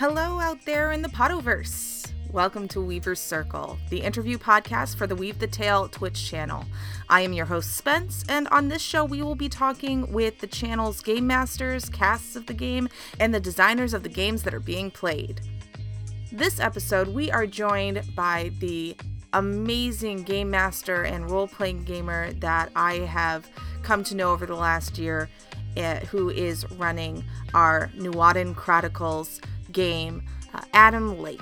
Hello out there in the Podoverse. Welcome to Weaver's Circle, the interview podcast for the Weave the Tale Twitch channel. I am your host, Spence, and on this show, we will be talking with the channel's game masters, casts of the game, and the designers of the games that are being played. This episode, we are joined by the amazing game master and role playing gamer that I have come to know over the last year, uh, who is running our Nuwadin Chronicles game, uh, Adam Lake.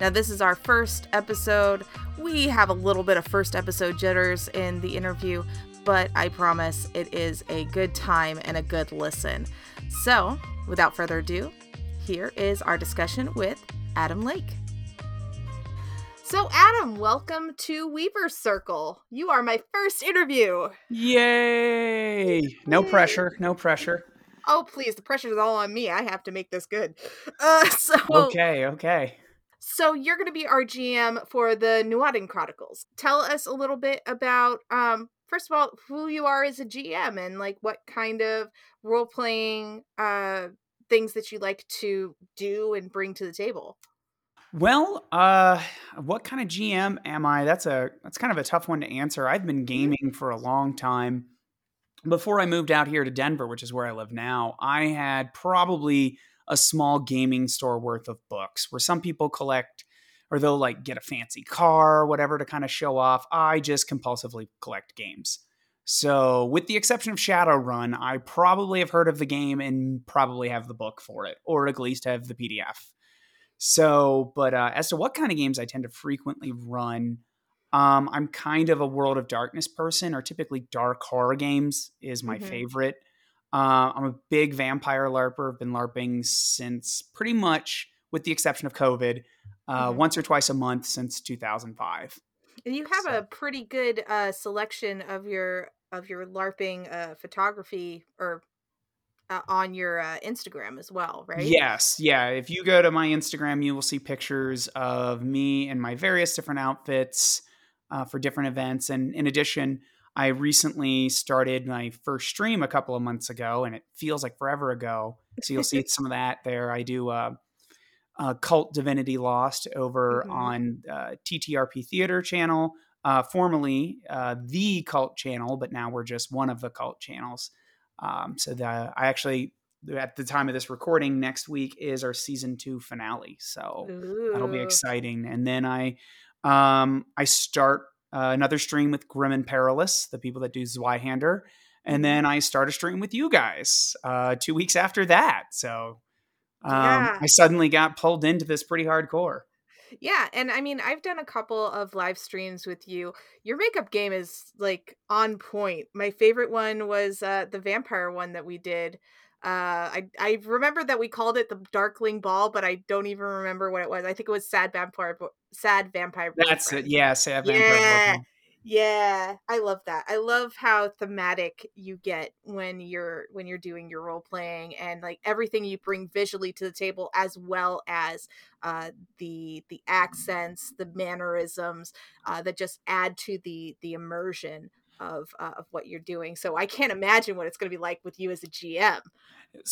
Now, this is our first episode. We have a little bit of first episode jitters in the interview, but I promise it is a good time and a good listen. So, without further ado, here is our discussion with Adam Lake. So, Adam, welcome to Weaver's Circle. You are my first interview. Yay! No pressure, no pressure. Oh, please, the pressure is all on me. I have to make this good. Uh, so, Okay, okay. So you're going to be our GM for the Nuwadin Chronicles. Tell us a little bit about, um, first of all, who you are as a GM and like what kind of role playing uh, things that you like to do and bring to the table. Well, uh, what kind of GM am I? That's a that's kind of a tough one to answer. I've been gaming for a long time. Before I moved out here to Denver, which is where I live now, I had probably a small gaming store worth of books where some people collect or they'll like get a fancy car or whatever to kind of show off. I just compulsively collect games. So, with the exception of Shadowrun, I probably have heard of the game and probably have the book for it, or at least have the PDF. So, but uh, as to what kind of games I tend to frequently run, um, I'm kind of a World of Darkness person, or typically dark horror games is my Mhm. favorite. Uh, I'm a big vampire LARPer. I've been LARPing since pretty much, with the exception of COVID, uh, Mhm. once or twice a month since 2005. And you have So- a pretty good uh, selection of your of your LARPing uh, photography or uh, on your uh, Instagram as well, right? Yes, yeah. If you go to my Instagram, you will see pictures of me and my various different outfits uh, for different events. And in addition, I recently started my first stream a couple of months ago, and it feels like forever ago. So you'll see some of that there. I do uh, uh, Kult Divinity Lost over Mhm. on uh, TTRP Theater channel, uh, formerly uh, the Kult channel, but now we're just one of the Kult channels. Um, so the, I actually, at the time of this recording, next week is our season two finale. So that'll be exciting. And then I, um, I start uh, another stream with Grim and Perilous, the people that do Zweihander. And then I start a stream with you guys uh, two weeks after that. So um, Yeah. I suddenly got pulled into this pretty hardcore. Yeah, and I mean, I've done a couple of live streams with you. Your makeup game is like on point. My favorite one was uh the vampire one that we did. Uh I I remember that we called it the Darkling Ball, but I don't even remember what it was. I think it was Sad Vampire Sad Vampire That's it. Yeah, say I've Yeah. Yeah, I love that. I love how thematic you get when you're when you're doing your role playing and like everything you bring visually to the table as well as uh the the accents, the mannerisms uh that just add to the the immersion of uh, of what you're doing. So I can't imagine what it's going to be like with you as a GM.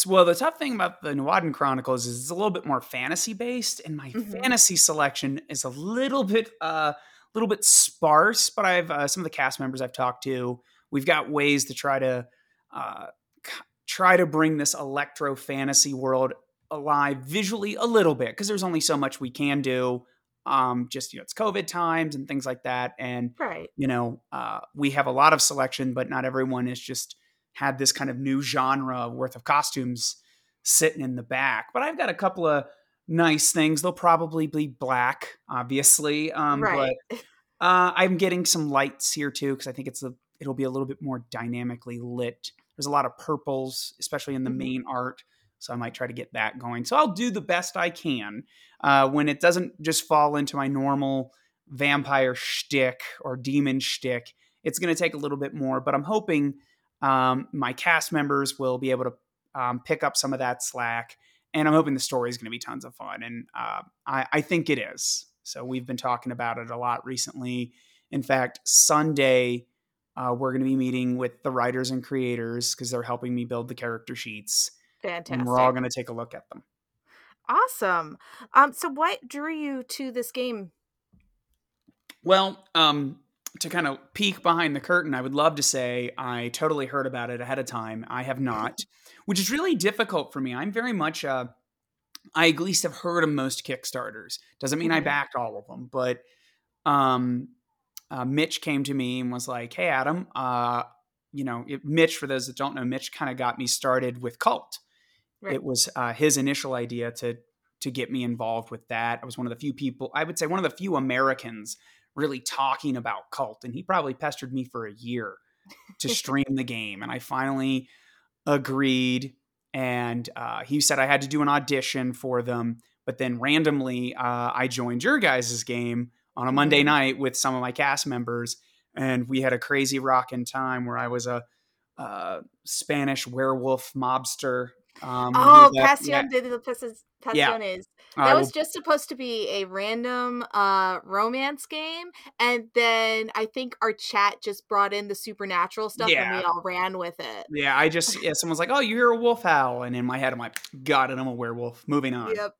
Well, the tough thing about the Nuwadin Chronicles is it's a little bit more fantasy based, and my Mhm. fantasy selection is a little bit, uh, little bit sparse. But I've uh, some of the cast members I've talked to. We've got ways to try to uh, c- try to bring this electro fantasy world alive visually a little bit because there's only so much we can do. Um, just you know, it's COVID times and things like that, and Right. you know, uh, we have a lot of selection, but not everyone has just had this kind of new genre worth of costumes sitting in the back. But I've got a couple of nice things. They'll probably be black, obviously. Um, right. But uh, I'm getting some lights here too because I think it's a it'll be a little bit more dynamically lit. There's a lot of purples, especially in the Mhm. main art. So I might try to get that going. So I'll do the best I can uh, when it doesn't just fall into my normal vampire shtick or demon shtick. It's going to take a little bit more, but I'm hoping um, my cast members will be able to um, pick up some of that slack. And I'm hoping the story is going to be tons of fun. And uh, I, I think it is. So we've been talking about it a lot recently. In fact, Sunday, uh, we're going to be meeting with the writers and creators because they're helping me build the character sheets. Fantastic. And we're all going to take a look at them. Awesome. Um, so what drew you to this game? Well, um, to kind of peek behind the curtain, I would love to say I totally heard about it ahead of time. I have not, which is really difficult for me. I'm very much uh, I at least have heard of most Kickstarters. Doesn't mean I Mhm. backed all of them, but um, uh, Mitch came to me and was like, "Hey, Adam, uh, you know, it, Mitch. For those that don't know, Mitch kind of got me started with Kult. Right. It was uh, his initial idea to to get me involved with that. I was one of the few people, I would say, one of the few Americans really talking about Kult, and he probably pestered me for a year to stream the game, and I finally agreed. And uh, he said I had to do an audition for them, but then randomly uh, I joined your guys' game on a Monday Mhm. night with some of my cast members, and we had a crazy rockin' time where I was a uh, Spanish werewolf mobster. Um, Oh, that- yeah, de los Peces- Yeah. That will- was just supposed to be a random uh romance game, and then I think our chat just brought in the supernatural stuff, and we all ran with it. yeah, I just yeah, someone's like, "Oh, you're a wolf owl," and in my head, I'm like, "God, and I'm a werewolf." Moving on. Yep.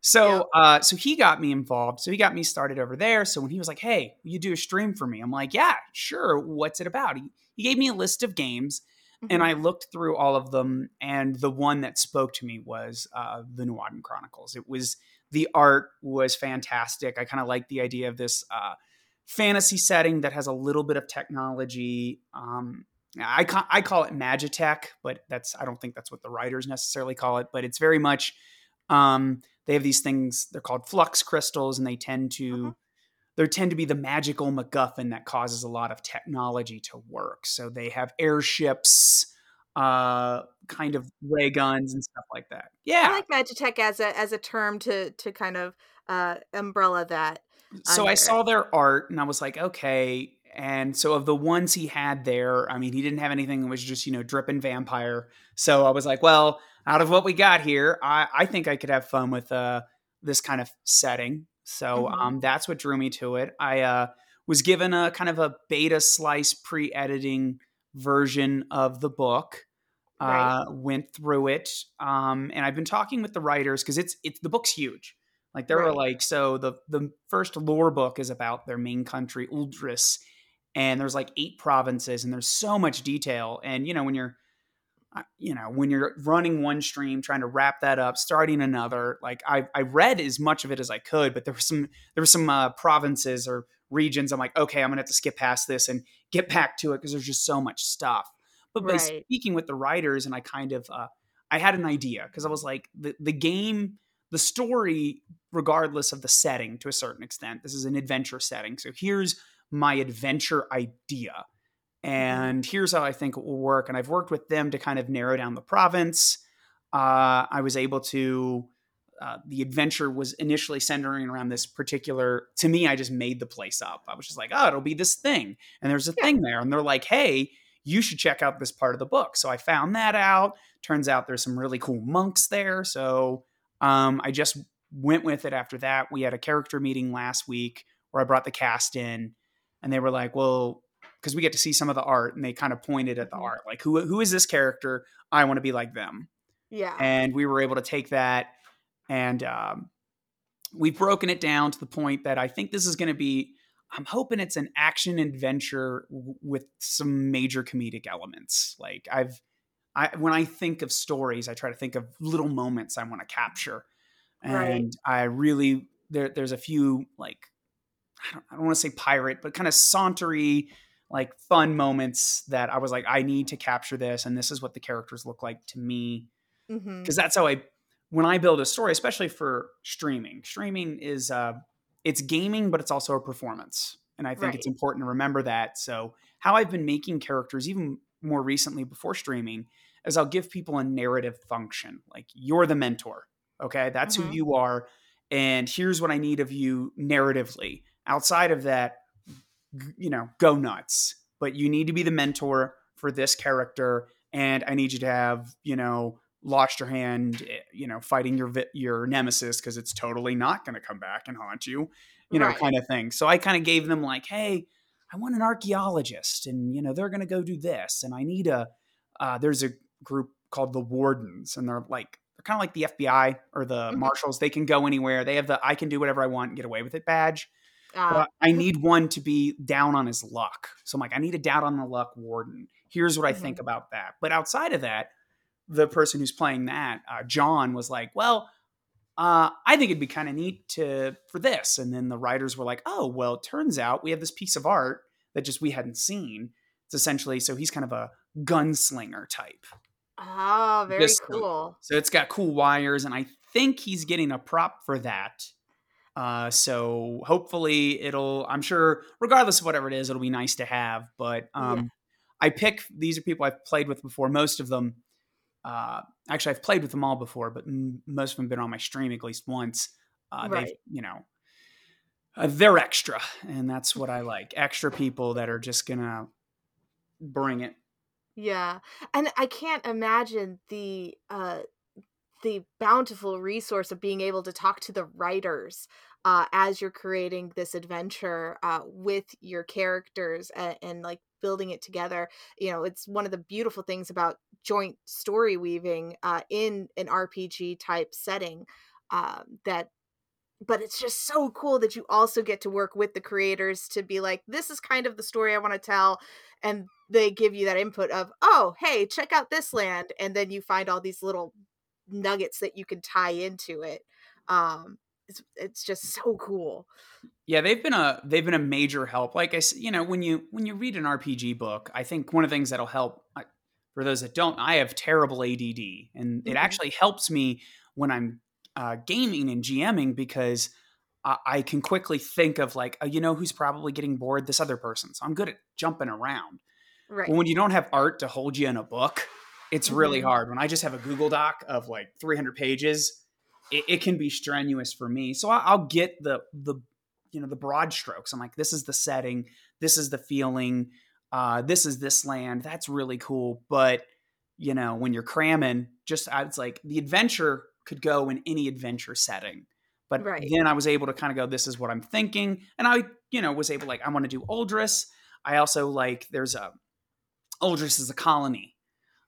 So, Yep. uh, so he got me involved. So he got me started over there. So when he was like, "Hey, you do a stream for me?" I'm like, "Yeah, sure. What's it about?" He, he gave me a list of games, and Mhm. I looked through all of them. And the one that spoke to me was uh, the Nuaden Chronicles. It was the art was fantastic. I kind of like the idea of this uh, fantasy setting that has a little bit of technology. Um, I ca- I call it Magitech, but that's I don't think that's what the writers necessarily call it. But it's very much um, they have these things they're called flux crystals, and they tend to Mhm. They tend to be the magical MacGuffin that causes a lot of technology to work. So they have airships, uh, kind of ray guns and stuff like that. Yeah. I like Magitech as a as a term to to kind of uh umbrella that. so I saw their art and I was like, okay. And so of the ones he had there, I mean, he didn't have anything that was just, you know, dripping vampire. So I was like, well, out of what we got here, I, I think I could have fun with uh, this kind of setting. So Mhm. um, that's what drew me to it. I uh, was given a kind of a beta slice pre editing version of the book. Right. Uh, went through it, um, and I've been talking with the writers because it's it's the book's huge. Like there were like so the the first lore book is about their main country Uldris, and there's like eight provinces, and there's so much detail. And you know when you're you know when you're running one stream trying to wrap that up starting another like i i read as much of it as i could but there were some there were some uh, provinces or regions i'm like okay i'm gonna have to skip past this and get back to it because there's just so much stuff but by Right. speaking with the writers and i kind of uh, i had an idea because i was like the, the game the story regardless of the setting to a certain extent this is an adventure setting so here's my adventure idea and here's how I think it will work. And I've worked with them to kind of narrow down the province. Uh, I was able to. Uh, the adventure was initially centering around this particular. To me, I just made the place up. I was just like, "Oh, it'll be this thing," and there's a Yeah. thing there, and they're like, "Hey, you should check out this part of the book." So I found that out. Turns out there's some really cool monks there. So um, I just went with it after that. We had a character meeting last week where I brought the cast in, and they were like, "Well." Because we get to see some of the art and they kind of pointed at the Mhm. art like who who is this character i want to be like them Yeah. and we were able to take that and um, we've broken it down to the point that i think this is going to be i'm hoping it's an action adventure w- with some major comedic elements like i've I, when i think of stories i try to think of little moments i want to capture and Right. i really there, there's a few like I don't, I don't want to say pirate, but kind of sauntery, like fun moments that I was like, I need to capture this, and this is what the characters look like to me, because that's how I, when I build a story, especially for streaming. Streaming is uh, it's gaming, but it's also a performance, and I think it's important to remember that. So how I've been making characters, even more recently before streaming, is I'll give people a narrative function, like you're the mentor, okay, that's Mhm. who you are, and here's what I need of you narratively outside of that you know go nuts but you need to be the mentor for this character and i need you to have you know lost your hand eh, you know fighting your your nemesis because it's totally not going to come back and haunt you you know Right. kind of thing so i kind of gave them like hey i want an archaeologist and you know they're going to go do this and i need a uh, there's a group called the wardens and they're like they're kind of like the FBI or the Mhm. marshals. They can go anywhere. They have the I can do whatever I want and get away with it badge. Uh, I need one to be down on his luck. So I'm like, I need a down on the luck warden. Here's what I think about that. But outside of that, the person who's playing that, uh, John, was like, well, uh, I think it'd be kind of neat to for this. And then the writers were like, oh, well, it turns out we have this piece of art that just we hadn't seen. It's essentially so he's kind of a gunslinger type. oh, very Just cool. So it's got cool wires, and I think he's getting a prop for that. Uh, so hopefully it'll. I'm sure, regardless of whatever it is, it'll be nice to have. But um, Yeah. I pick these are people I've played with before. Most of them, uh, actually, I've played with them all before, but m- most of them have been on my stream at least once. Uh, They've, you know, uh, they're extra, and that's what I like. Extra people that are just gonna bring it. Yeah. And I can't imagine the uh the bountiful resource of being able to talk to the writers uh as you're creating this adventure uh with your characters and, and like building it together. You know, it's one of the beautiful things about joint story weaving uh in an RPG type setting um that but it's just so cool that you also get to work with the creators to be like this is kind of the story i want to tell and they give you that input of oh hey check out this land and then you find all these little nuggets that you can tie into it um it's, it's just so cool Yeah, they've been a they've been a major help. Like I you know, when you when you read an RPG book, I think one of the things that'll help I, for those that don't, I have terrible ADD, and Mhm. it actually helps me when I'm uh, gaming and GMing because I, I can quickly think of like, oh, you know, who's probably getting bored? This other person. So I'm good at jumping around. right But when you don't have art to hold you in a book, it's really Mhm. hard. When I just have a Google Doc of like 300 pages, it, it can be strenuous for me. So I, I'll get the the you know the broad strokes. I'm like, this is the setting, this is the feeling, uh, this is this land. That's really cool. But you know, when you're cramming, just I- it's like the adventure could go in any adventure setting. But Right. then I was able to kind of go, this is what I'm thinking, and I you know was able like I want to do Uldris. I also like there's a Uldris is a colony.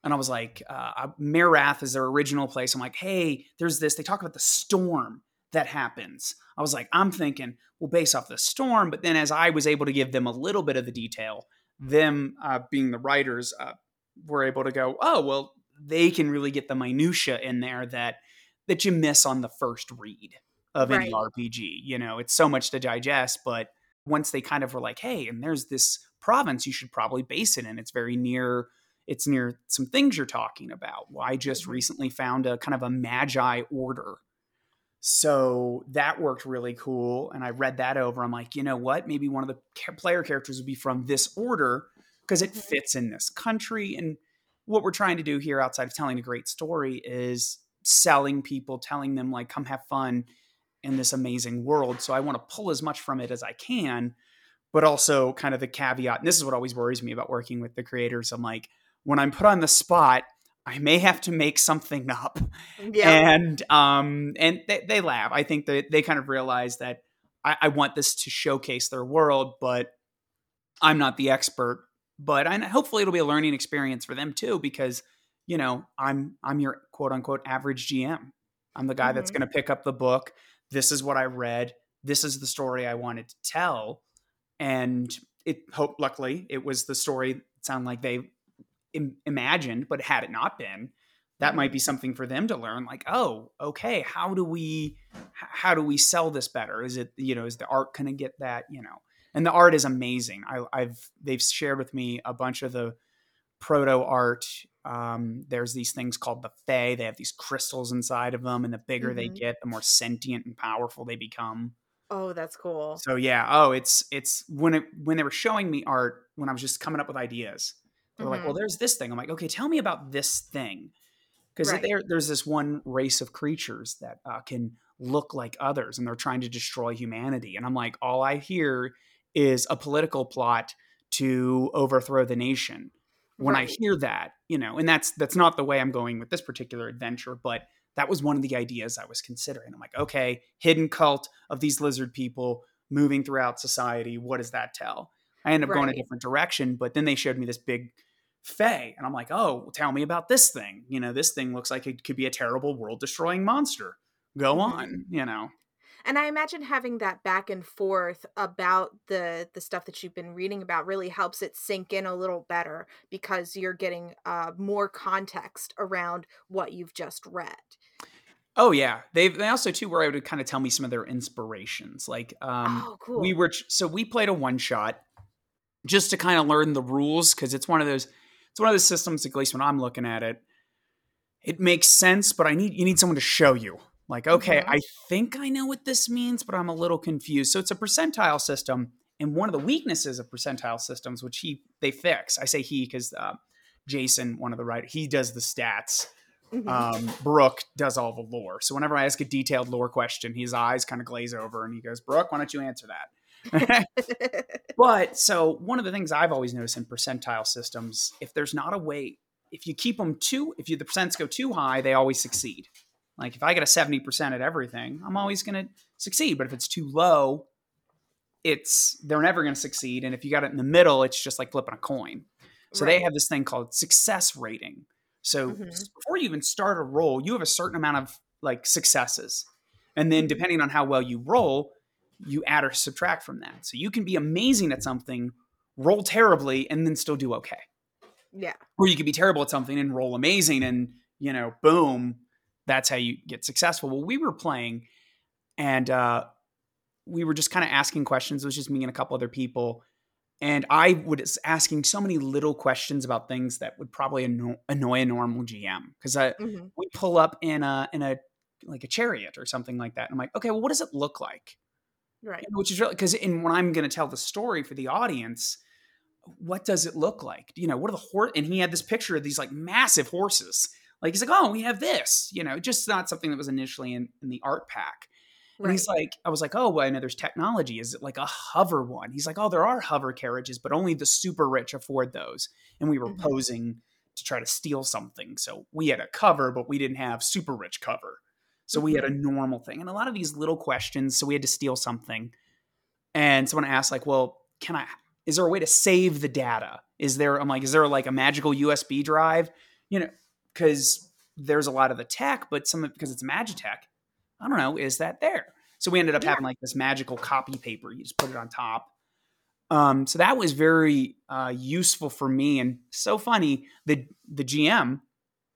And I was like, uh, Marath is their original place. I'm like, hey, there's this. They talk about the storm that happens. I was like, I'm thinking, well, based off the storm. But then as I was able to give them a little bit of the detail, them uh, being the writers uh, were able to go, oh, well, they can really get the minutia in there that that you miss on the first read of any RPG. You know, it's so much to digest, but once they kind of were like, hey, and there's this province you should probably base it in. It's very near it's near some things you're talking about. Well, I just Mhm. recently found a kind of a magi order. So that worked really cool. And I read that over. I'm like, you know what? Maybe one of the player characters would be from this order because it Mhm. fits in this country. And what we're trying to do here outside of telling a great story is selling people, telling them, like, come have fun in this amazing world. So I want to pull as much from it as I can, but also kind of the caveat. And this is what always worries me about working with the creators. I'm like, when I'm put on the spot, I may have to make something up. yeah And um and they, they laugh. I think that they kind of realize that I, I want this to showcase their world, but I'm not the expert. But I, hopefully it'll be a learning experience for them too, because you know I'm I'm your quote unquote average GM. I'm the guy that's Mhm. going to pick up the book. This is what I read. This is the story I wanted to tell, and it hope luckily it was the story. It sounded like they Im- imagined, but had it not been, that might be something for them to learn. Like, oh, okay, how do we how do we sell this better? Is it you know is the art going to get that you know? And the art is amazing. I, I've they've shared with me a bunch of the proto art. Um, there's these things called the Fae. They have these crystals inside of them, and the bigger they Mhm. get, the more sentient and powerful they become. oh that's cool So yeah, oh, it's it's when it when they were showing me art when I was just coming up with ideas. They were like, Mhm. "Well, there's this thing." I'm like, "Okay, tell me about this thing," because Right. there there's this one race of creatures that uh, can look like others, and they're trying to destroy humanity. And I'm like, all I hear is a political plot to overthrow the nation. When I hear that, you know, and that's that's not the way I'm going with this particular adventure, but that was one of the ideas I was considering. I'm like, okay, hidden cult of these lizard people moving throughout society. What does that tell? I ended up going a different direction, but then they showed me this big Fae. And I'm like, oh, tell me about this thing. You know, this thing looks like it could be a terrible world destroying monster. Go Mhm. on, you know. And I imagine having that back and forth about the the stuff that you've been reading about really helps it sink in a little better because you're getting uh, more context around what you've just read. Oh yeah, they they also too were able to kind of tell me some of their inspirations. Like, um, oh, cool. we were so we played a one shot just to kind of learn the rules because it's one of those it's one of the systems at least when i'm looking at it it makes sense but i need you need someone to show you like okay Mhm. i think i know what this means but i'm a little confused so it's a percentile system and one of the weaknesses of percentile systems which he they fix i say he because uh, jason one of the writers he does the stats Mhm. um, Brooke does all the lore. So whenever I ask a detailed lore question, his eyes kind of glaze over and he goes, Brooke, why don't you answer that? But so one of the things I've always noticed in percentile systems, if there's not a way, if you keep them too, if you the percents go too high, they always succeed. Like if I get a seventy percent at everything, I'm always going to succeed. But if it's too low, it's they're never going to succeed. And if you got it in the middle, it's just like flipping a coin. So they have this thing called success rating. So Mhm. before you even start a roll, you have a certain amount of like successes. And then depending on how well you roll, you add or subtract from that. So you can be amazing at something, roll terribly, and then still do okay. yeah. Or you could be terrible at something and roll amazing and, you know, boom, that's how you get successful. Well, we were playing and uh we were just kind of asking questions. It was just me and a couple other people. And I was asking so many little questions about things that would probably anno- annoy a normal GM because I Mhm. we pull up in a in a like a chariot or something like that. And I'm like, okay, well, what does it look like? Right. Which is really because in when I'm going to tell the story for the audience, what does it look like? You know, what are the horse? And he had this picture of these like massive horses. Like he's like, oh, we have this. You know, just not something that was initially in, in the art pack. And he's like, I was like, oh, well, I know there's technology. Is it like a hover one? He's like, oh, there are hover carriages, but only the super rich afford those. And we were Mhm. posing to try to steal something. So we had a cover, but we didn't have super rich cover. So we had a normal thing. And a lot of these little questions. So we had to steal something. And someone asked, like, well, can I, is there a way to save the data? Is there, I'm like, is there like a magical USB drive? You know, because there's a lot of the tech, but some of because it's Magitech, I don't know, is that there? So we ended up Yeah. having like this magical copy paper. You just put it on top. Um, so that was very uh, useful for me and so funny. The the GM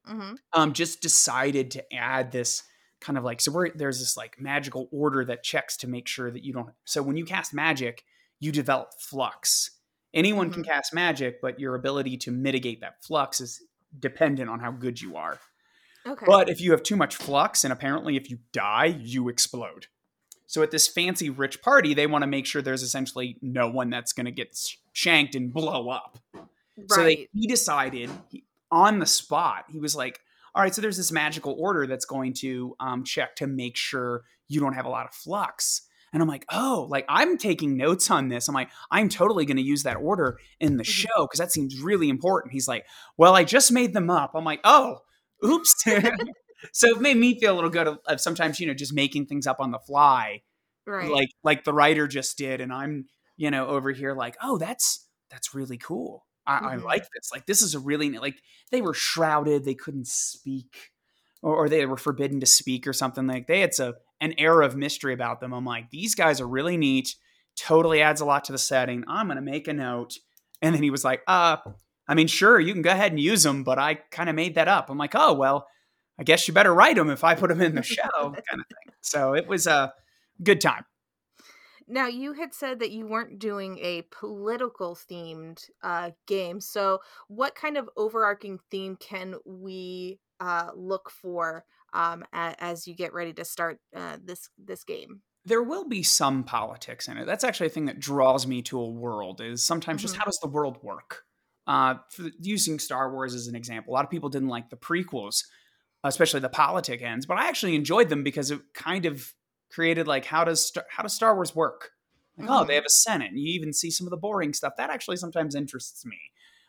Mhm. um, just decided to add this kind of like so we're, there's this like magical order that checks to make sure that you don't. So when you cast magic, you develop flux. Anyone can mm-hmm. cast magic, but your ability to mitigate that flux is dependent on how good you are. Okay. But if you have too much flux, and apparently if you die, you explode. So at this fancy rich party, they want to make sure there's essentially no one that's going to get shanked and blow up. right. So they, he decided he, on the spot, he was like, all right, so there's this magical order that's going to um, check to make sure you don't have a lot of flux. And I'm like, oh, like I'm taking notes on this. I'm like, I'm totally going to use that order in the Mhm. show because that seems really important. He's like, well, I just made them up. I'm like, oh, oops. so it made me feel a little good of, of sometimes, you know, just making things up on the fly right. like like the writer just did and i'm you know over here like oh that's that's really cool I, I Mhm. like this like this is a really like they were shrouded they couldn't speak or, or they were forbidden to speak or something like they had a an air of mystery about them. I'm like these guys are really neat totally adds a lot to the setting i'm gonna make a note. And then he was like uh i mean sure you can go ahead and use them but i kind of made that up. I'm like oh well i guess you better write them if i put them in the show kind of thing. So it was a good time Now you had said that you weren't doing a political themed uh, game. So what kind of overarching theme can we uh, look for um, a- as you get ready to start uh, this this game? there will be some politics in it. That's actually a thing that draws me to a world. Is sometimes just Mhm. how does the world work? Uh, for, using Star Wars as an example, a lot of people didn't like the prequels, especially the politic ends, but I actually enjoyed them because it kind of created like how does Star- how does Star Wars work? Like oh, they Mhm. have a Senate. And you even see some of the boring stuff that actually sometimes interests me.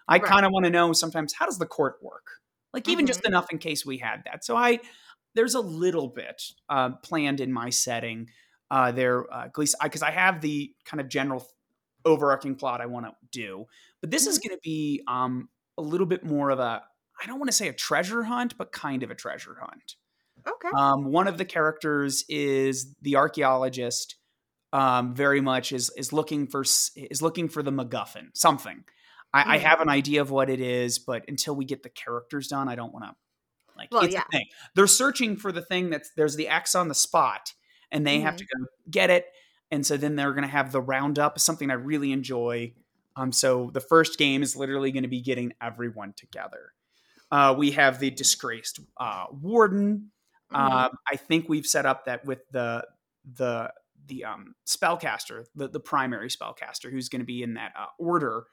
I Right. kind of want to know sometimes how does the court work? Like even just Mhm. enough in case we had that. So I there's a little bit uh, planned in my setting uh, there, uh, at least because I, have the kind of general overarching plot I want to do. But this is going to be um, a little bit more of a I don't want to say a treasure hunt, but kind of a treasure hunt. Okay. Um, one of the characters is the archaeologist. Um, very much is is looking for is looking for the MacGuffin, something. I, mm. I, have an idea of what it is, but until we get the characters done, I don't want to. Like, well, it's yeah. thing. They're searching for the thing that's there's the X on the spot, and they mm-hmm. have to go get it. And so then they're going to have the roundup, something I really enjoy. Um, so the first game is literally going to be getting everyone together. Uh, we have the disgraced uh, warden. Mm-hmm. Uh, I think we've set up that with the the the um, spellcaster, the the primary spellcaster, who's going to be in that uh, order.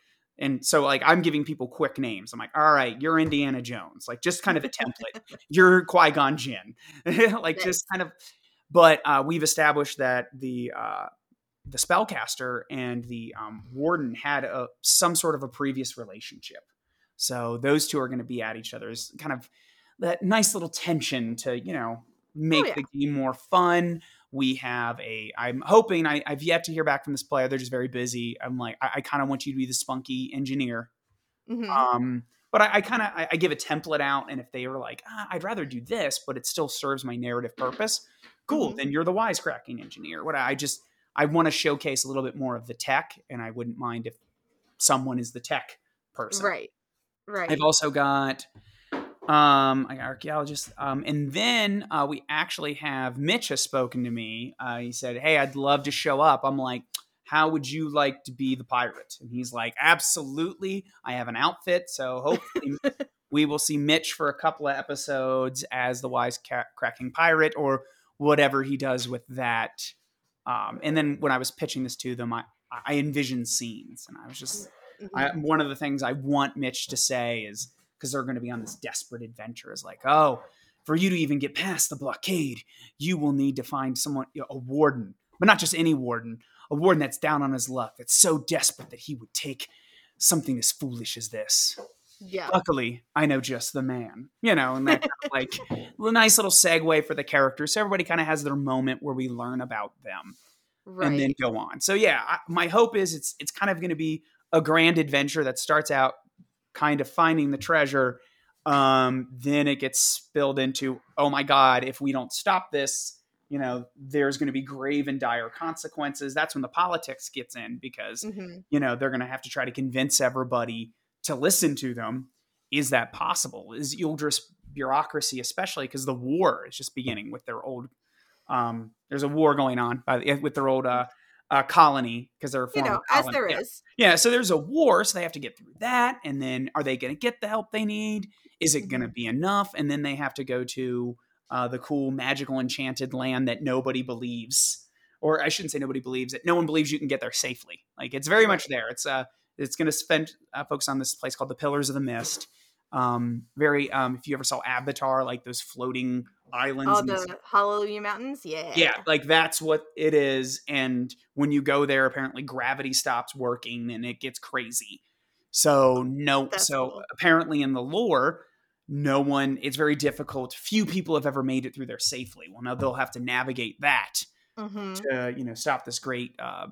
And so, like, I'm giving people quick names. I'm like, all right, you're Indiana Jones, like, just kind of a template. you're Qui Gon Jinn, like, nice. just kind of. But uh, we've established that the uh, the spellcaster and the um, warden had a, some sort of a previous relationship. So those two are going to be at each other's kind of that nice little tension to you know make oh, yeah. the game more fun. We have a. I'm hoping. I, have yet to hear back from this player. They're just very busy. I'm like, I, I kind of want you to be the spunky engineer. Mm-hmm. Um, but I, I kind of I, I, give a template out, and if they were like, ah, I'd rather do this, but it still serves my narrative purpose, cool. Mm-hmm. Then you're the wisecracking engineer. What I just I want to showcase a little bit more of the tech, and I wouldn't mind if someone is the tech person. Right. Right. I've also got um, I archaeologist. Um, and then uh, we actually have Mitch has spoken to me. Uh, he said, Hey, I'd love to show up. I'm like, How would you like to be the pirate? And he's like, Absolutely. I have an outfit. So hopefully we will see Mitch for a couple of episodes as the wise cracking pirate or whatever he does with that. Um, and then when I was pitching this to them, I, I envisioned scenes and I was just, mm-hmm. I, one of the things I want Mitch to say is, because they're going to be on this desperate adventure is like, oh, for you to even get past the blockade, you will need to find someone, a warden, but not just any warden, a warden that's down on his luck, that's so desperate that he would take something as foolish as this. Yeah. Luckily, I know just the man, you know, and that kind of like a nice little segue for the characters. So everybody kind of has their moment where we learn about them, right. and then go on. So yeah, I, my hope is it's it's kind of going to be a grand adventure that starts out kind of finding the treasure, um, then it gets spilled into, oh my God, if we don't stop this, you know, there's going to be grave and dire consequences. That's when the politics gets in because, mm-hmm. you know, they're going to have to try to convince everybody to listen to them. Is that possible? Is Uldris bureaucracy, especially because the war is just beginning with their old, um, there's a war going on by the, with their old uh, uh, colony because they're you know as there yeah. is. yeah. So there's a war, so they have to get through that, and then are they going to get the help they need? Is it mm-hmm. going to be enough? And then they have to go to uh, the cool magical enchanted land that nobody believes, or I shouldn't say nobody believes it. No one believes you can get there safely. Like it's very much there. It's uh it's going to spend uh, focus on this place called the Pillars of the Mist. Um, very um, if you ever saw Avatar, like those floating islands. Oh, the Hallelujah Mountains. Yeah. Yeah, like that's what it is. And when you go there, apparently gravity stops working and it gets crazy. So no, that's so cool. apparently in the lore, no one. It's very difficult. Few people have ever made it through there safely. Well, now they'll have to navigate that mm-hmm. to you know stop this great uh,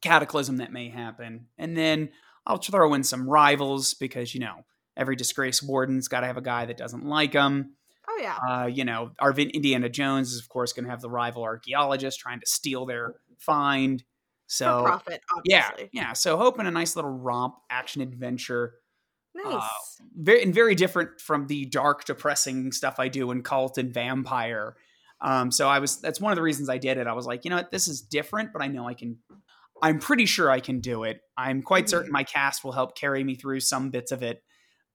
cataclysm that may happen. And then I'll throw in some rivals because you know every disgraced warden's got to have a guy that doesn't like them. Yeah. Uh, you know, our Indiana Jones is of course going to have the rival archaeologist trying to steal their find. So For profit, obviously. Yeah, yeah. So hoping a nice little romp action adventure. Uh, nice. Uh, very and very different from the dark, depressing stuff I do in Kult and Vampire. Um, so I was that's one of the reasons I did it. I was like, you know what, this is different, but I know I can. I'm pretty sure I can do it. I'm quite mm-hmm. certain my cast will help carry me through some bits of it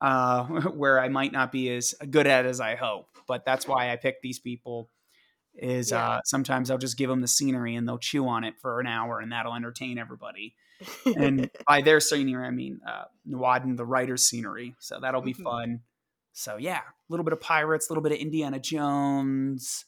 uh, where I might not be as good at as I hope. But that's why I pick these people. Is yeah. uh, sometimes I'll just give them the scenery and they'll chew on it for an hour and that'll entertain everybody. and by their scenery, I mean uh, Nawadin, the writer's scenery. So that'll be mm-hmm. fun. So yeah, a little bit of pirates, a little bit of Indiana Jones,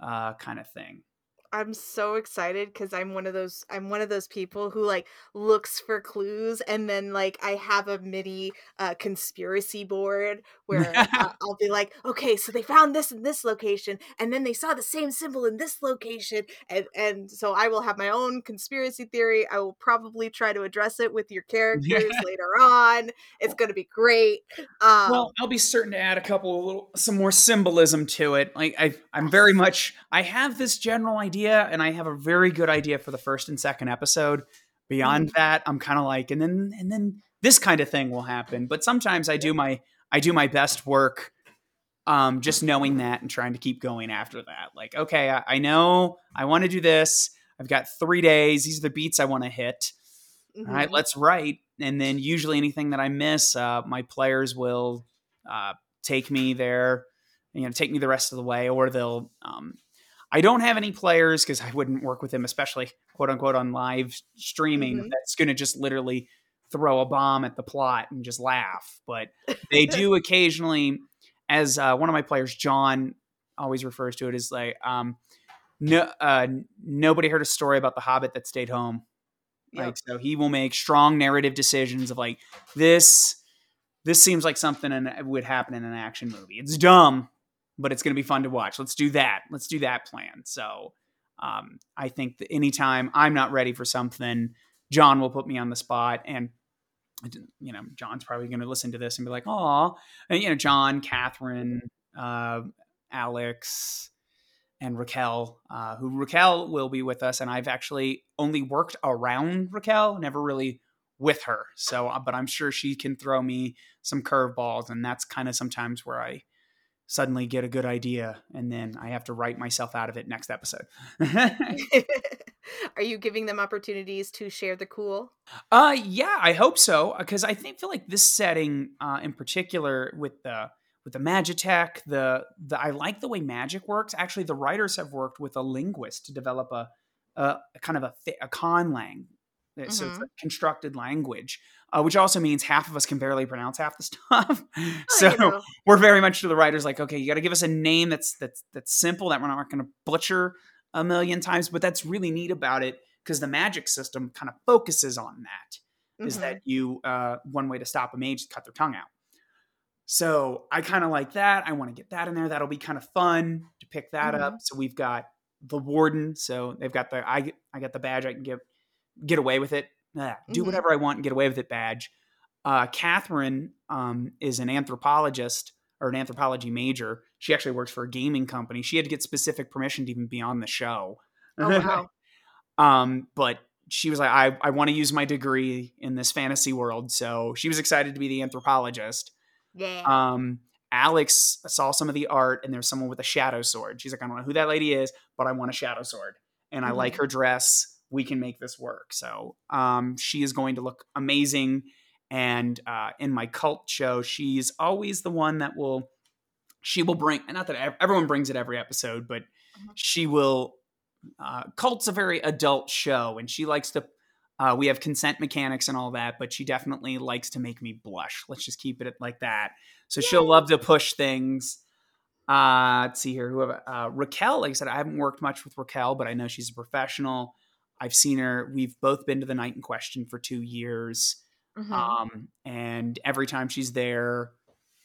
uh, kind of thing. I'm so excited because I'm one of those I'm one of those people who like looks for clues and then like I have a mini uh, conspiracy board where uh, I'll be like, okay, so they found this in this location and then they saw the same symbol in this location and and so I will have my own conspiracy theory. I will probably try to address it with your characters yeah. later on. It's going to be great. Um, well, I'll be certain to add a couple of little some more symbolism to it. Like I I'm very much I have this general idea and I have a very good idea for the first and second episode. Beyond mm-hmm. that, I'm kind of like, and then and then this kind of thing will happen. But sometimes I do my I do my best work um, just knowing that and trying to keep going after that. Like, okay, I, I know I want to do this. I've got three days. These are the beats I want to hit. Mm-hmm. All right, mm-hmm. let's write. And then usually anything that I miss, uh, my players will uh, take me there, you know, take me the rest of the way, or they'll um, I don't have any players because I wouldn't work with them, especially quote unquote on live streaming. Mm-hmm. That's going to just literally throw a bomb at the plot and just laugh. But they do occasionally, as uh, one of my players, John, always refers to it as like, um, no, uh, nobody heard a story about the Hobbit that stayed home. Yep. Like, so he will make strong narrative decisions of like this. This seems like something that would happen in an action movie. It's dumb, but it's going to be fun to watch. Let's do that. Let's do that plan. So um, I think that anytime I'm not ready for something, John will put me on the spot. And, you know, John's probably going to listen to this and be like, oh, you know, John, Catherine, uh, Alex, and Raquel, uh, who Raquel will be with us. And I've actually only worked around Raquel, never really with her. So, uh, but I'm sure she can throw me some curveballs. And that's kind of sometimes where I suddenly get a good idea and then I have to write myself out of it next episode. Are you giving them opportunities to share the cool? Uh yeah, I hope so because I think feel like this setting uh in particular with the with the Magitech, the the I like the way magic works. Actually, the writers have worked with a linguist to develop a a, a kind of a, a conlang Mm-hmm. So it's mm-hmm. a constructed language, uh, which also means half of us can barely pronounce half the stuff. so we're very much to the writers like, okay, you got to give us a name that's that's that's simple that we're not going to butcher a million times. But that's really neat about it because the magic system kind of focuses on that. Mm-hmm. Is that you? Uh, one way to stop a mage is cut their tongue out. So I kind of like that. I want to get that in there. That'll be kind of fun to pick that mm-hmm. up. So we've got the warden. So they've got the I I got the badge I can give get away with it. Do mm-hmm. whatever I want and get away with it badge. Uh, Catherine um, is an anthropologist or an anthropology major. She actually works for a gaming company. She had to get specific permission to even be on the show. Oh, wow. um, but she was like, I, I want to use my degree in this fantasy world. So she was excited to be the anthropologist. Yeah. Um, Alex saw some of the art and there's someone with a shadow sword. She's like, I don't know who that lady is, but I want a shadow sword. And mm-hmm. I like mm-hmm. her dress we can make this work. So um, she is going to look amazing. And uh, in my Kult show, she's always the one that will, she will bring, not that everyone brings it every episode, but mm-hmm. she will, uh, Kult's a very adult show and she likes to, uh, we have consent mechanics and all that, but she definitely likes to make me blush. Let's just keep it like that. So Yay. she'll love to push things. Uh, let's see here. Whoever, uh, Raquel, like I said, I haven't worked much with Raquel, but I know she's a professional. I've seen her. We've both been to the night in question for two years. Mm-hmm. Um, and every time she's there,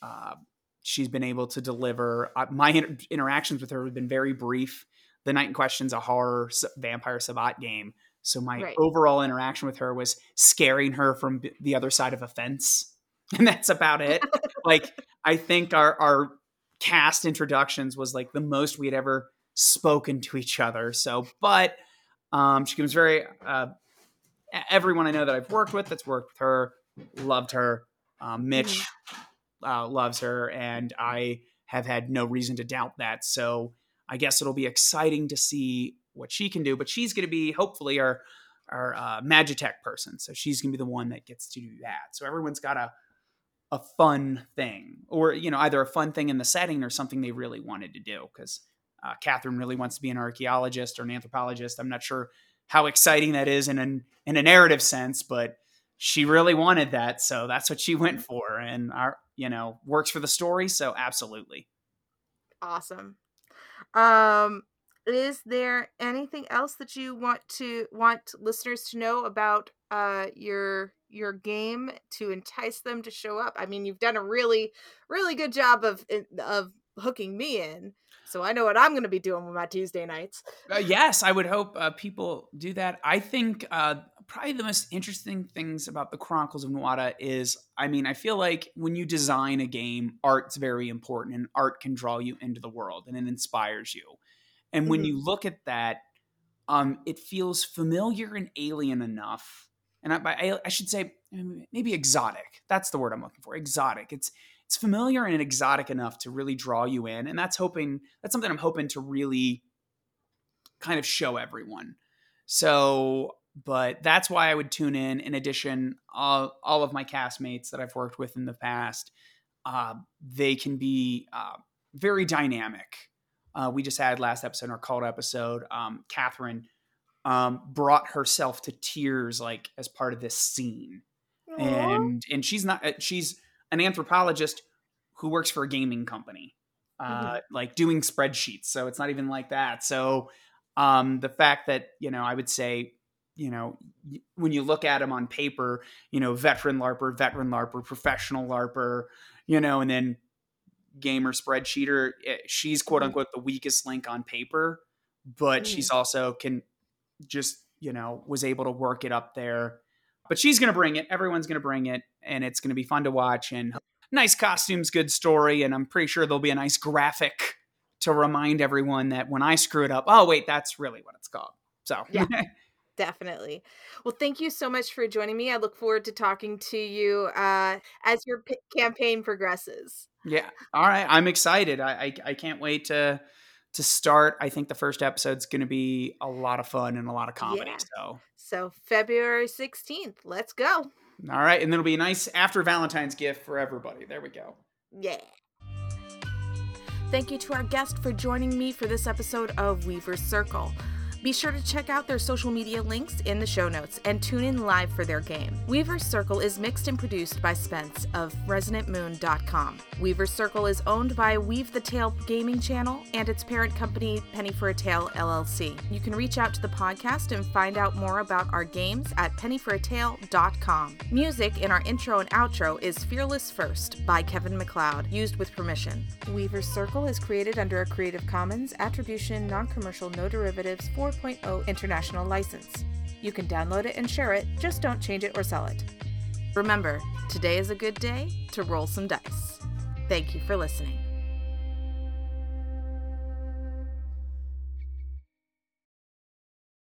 uh, she's been able to deliver. Uh, my inter- interactions with her have been very brief. The night in question's a horror vampire Sabbat game. So my right. overall interaction with her was scaring her from b- the other side of a fence. And that's about it. like, I think our, our cast introductions was like the most we had ever spoken to each other. So, but um, she comes very. Uh, everyone I know that I've worked with that's worked with her loved her. Um, Mitch mm-hmm. uh, loves her, and I have had no reason to doubt that. So I guess it'll be exciting to see what she can do. But she's going to be hopefully our our uh, Magitech person, so she's going to be the one that gets to do that. So everyone's got a a fun thing, or you know, either a fun thing in the setting or something they really wanted to do because uh, Catherine really wants to be an archaeologist or an anthropologist. I'm not sure how exciting that is in an in a narrative sense, but she really wanted that, so that's what she went for, and our you know works for the story. So absolutely, awesome. Um, is there anything else that you want to want listeners to know about uh your your game to entice them to show up i mean you've done a really really good job of of hooking me in so i know what i'm going to be doing with my tuesday nights uh, yes i would hope uh, people do that i think uh probably the most interesting things about the chronicles of Nuada is i mean i feel like when you design a game art's very important and art can draw you into the world and it inspires you and when mm-hmm. you look at that, um, it feels familiar and alien enough. And I, I, I should say maybe exotic. That's the word I'm looking for. Exotic. It's it's familiar and exotic enough to really draw you in. And that's hoping that's something I'm hoping to really kind of show everyone. So, but that's why I would tune in. In addition, all, all of my castmates that I've worked with in the past, uh, they can be uh, very dynamic uh, we just had last episode, our Kult episode, um, Catherine um, brought herself to tears like as part of this scene. Aww. And and she's not uh, she's an anthropologist who works for a gaming company, uh, mm-hmm. like doing spreadsheets. So it's not even like that. So um, the fact that you know, I would say, you know, when you look at him on paper, you know, veteran LARPer, veteran LARPer, professional LARPer, you know, and then gamer spreadsheeter. Eh, she's quote mm-hmm. unquote the weakest link on paper, but mm. she's also can just, you know, was able to work it up there. But she's going to bring it. Everyone's going to bring it. And it's going to be fun to watch. And nice costumes, good story. And I'm pretty sure there'll be a nice graphic to remind everyone that when I screw it up, oh, wait, that's really what it's called. So, yeah. Definitely. Well, thank you so much for joining me. I look forward to talking to you uh, as your p- campaign progresses. Yeah. All right. I'm excited. I, I, I can't wait to to start. I think the first episode's going to be a lot of fun and a lot of comedy. Yeah. So so February 16th. Let's go. All right, and it'll be a nice after Valentine's gift for everybody. There we go. Yeah. Thank you to our guest for joining me for this episode of Weaver's Circle. Be sure to check out their social media links in the show notes and tune in live for their game. Weaver's Circle is mixed and produced by Spence of ResonantMoon.com. Weaver's Circle is owned by Weave the Tale Gaming Channel and its parent company, Penny for a Tale LLC. You can reach out to the podcast and find out more about our games at pennyforatale.com. Music in our intro and outro is Fearless First by Kevin MacLeod, used with permission. Weaver's Circle is created under a Creative Commons Attribution Non Commercial No Derivatives 4 4.0 international license. You can download it and share it, just don't change it or sell it. Remember, today is a good day to roll some dice. Thank you for listening.